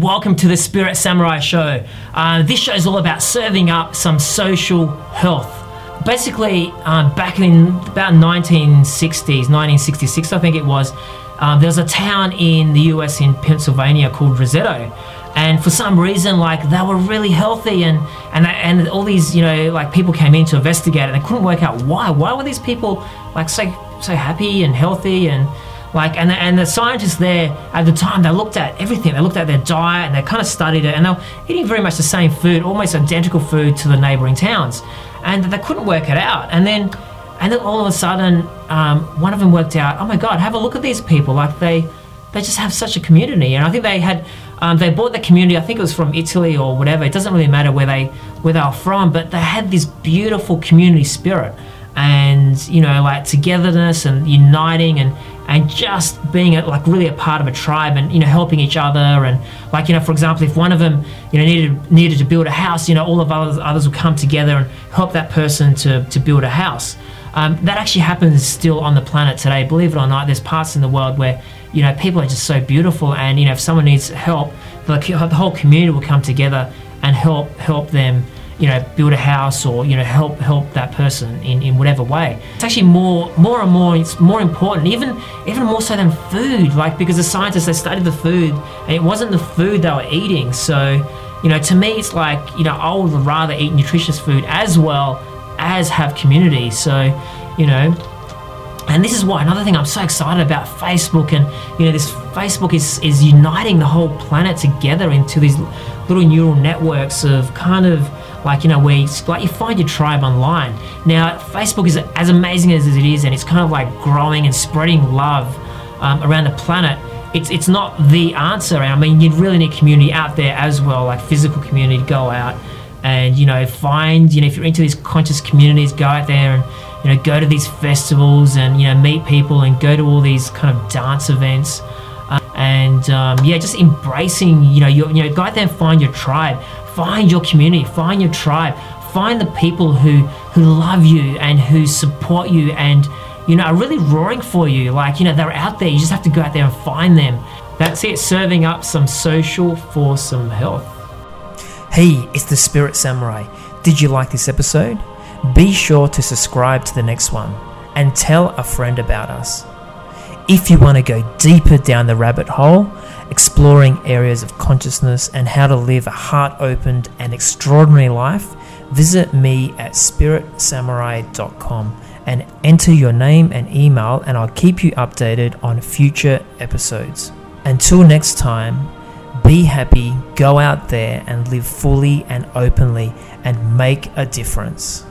welcome to the Spirit Samurai Show. Uh, this show is all about serving up some social health. Basically, um, back in about 1960s, 1966, I think it was, um, there was a town in the US in Pennsylvania called Roseto. And for some reason, like they were really healthy, and and and all these, you know, like people came in to investigate, and they couldn't work out why. Why were these people like so so happy and healthy and like, and the, and the scientists there at the time, they looked at everything. They looked at their diet and they kind of studied it, and they were eating very much the same food, almost identical food to the neighboring towns, and they couldn't work it out. And then, and then all of a sudden, um, one of them worked out. Oh my God! Have a look at these people. Like they, they just have such a community. And I think they had, um, they bought the community. I think it was from Italy or whatever. It doesn't really matter where they where they are from, but they had this beautiful community spirit and you know like togetherness and uniting and and just being a, like really a part of a tribe and you know helping each other and like you know for example if one of them you know needed needed to build a house you know all of others others would come together and help that person to to build a house. Um, that actually happens still on the planet today. Believe it or not there's parts in the world where you know people are just so beautiful and you know if someone needs help the, the whole community will come together and help help them you know build a house or you know help help that person in, in whatever way. It's actually more more and more it's more important even even more so than food like because the scientists they studied the food and it wasn't the food they were eating. So you know to me it's like you know i would rather eat nutritious food as well as have community. So you know and this is why another thing I'm so excited about Facebook and you know this Facebook is is uniting the whole planet together into these little neural networks of kind of like you know where you, like you find your tribe online. Now Facebook is as amazing as it is, and it's kind of like growing and spreading love um, around the planet. It's it's not the answer. I mean, you really need community out there as well, like physical community. To go out and you know find you know if you're into these conscious communities, go out there and you know go to these festivals and you know meet people and go to all these kind of dance events. And um, yeah, just embracing, you know, your, you know, go out there and find your tribe find your community, find your tribe, find the people who who love you and who support you and you know are really roaring for you. Like you know they're out there. You just have to go out there and find them. That's it. Serving up some social for some health. Hey, it's the Spirit Samurai. Did you like this episode? Be sure to subscribe to the next one and tell a friend about us. If you want to go deeper down the rabbit hole, exploring areas of consciousness and how to live a heart opened and extraordinary life, visit me at spiritsamurai.com and enter your name and email, and I'll keep you updated on future episodes. Until next time, be happy, go out there and live fully and openly and make a difference.